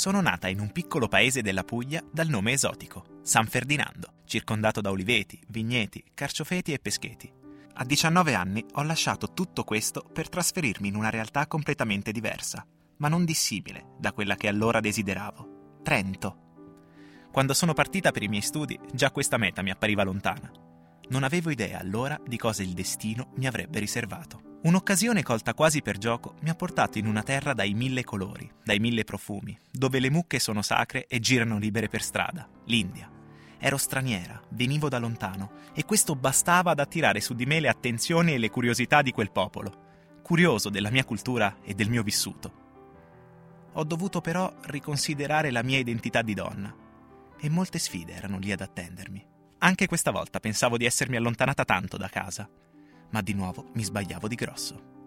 sono nata in un piccolo paese della Puglia dal nome esotico, San Ferdinando, circondato da oliveti, vigneti, carciofeti e pescheti. A 19 anni ho lasciato tutto questo per trasferirmi in una realtà completamente diversa, ma non dissimile da quella che allora desideravo. Trento. Quando sono partita per i miei studi, già questa meta mi appariva lontana. Non avevo idea allora di cosa il destino mi avrebbe riservato. Un'occasione colta quasi per gioco mi ha portato in una terra dai mille colori, dai mille profumi, dove le mucche sono sacre e girano libere per strada, l'India. Ero straniera, venivo da lontano e questo bastava ad attirare su di me le attenzioni e le curiosità di quel popolo, curioso della mia cultura e del mio vissuto. Ho dovuto però riconsiderare la mia identità di donna e molte sfide erano lì ad attendermi. Anche questa volta pensavo di essermi allontanata tanto da casa, ma di nuovo mi sbagliavo di grosso.